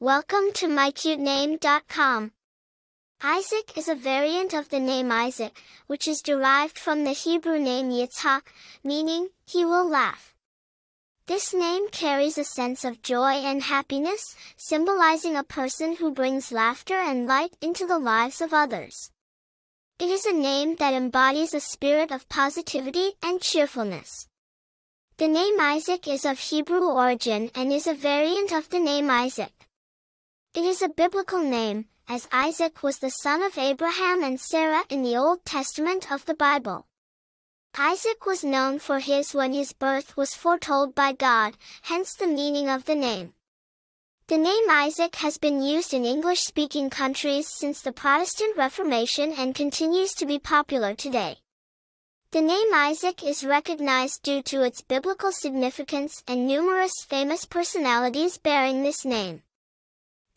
Welcome to mycutename.com. Issac is a variant of the name Isaac, which is derived from the Hebrew name Yitzhak, meaning, he will laugh. This name carries a sense of joy and happiness, symbolizing a person who brings laughter and light into the lives of others. It is a name that embodies a spirit of positivity and cheerfulness. The name Issac is of Hebrew origin and is a variant of the name Isaac. It is a biblical name, as Isaac was the son of Abraham and Sarah in the Old Testament of the Bible. Isaac was known for his when his birth was foretold by God, hence the meaning of the name. The name Isaac has been used in English-speaking countries since the Protestant Reformation and continues to be popular today. The name Isaac is recognized due to its biblical significance and numerous famous personalities bearing this name.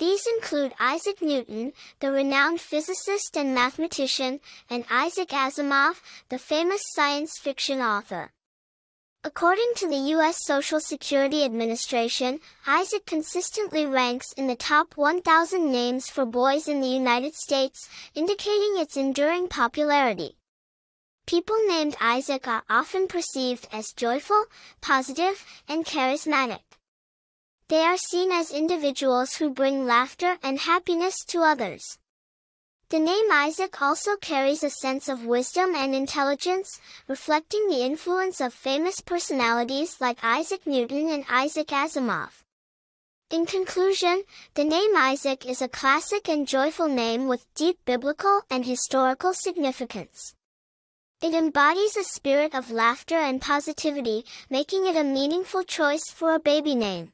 These include Isaac Newton, the renowned physicist and mathematician, and Isaac Asimov, the famous science fiction author. According to the U.S. Social Security Administration, Isaac consistently ranks in the top 1,000 names for boys in the United States, indicating its enduring popularity. People named Isaac are often perceived as joyful, positive, and charismatic. They are seen as individuals who bring laughter and happiness to others. The name Isaac also carries a sense of wisdom and intelligence, reflecting the influence of famous personalities like Isaac Newton and Isaac Asimov. In conclusion, the name Isaac is a classic and joyful name with deep biblical and historical significance. It embodies a spirit of laughter and positivity, making it a meaningful choice for a baby name.